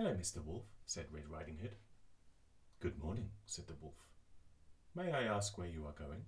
Hello, Mr. Wolf, said Red Riding Hood. Good morning, said the wolf. May I ask where you are going?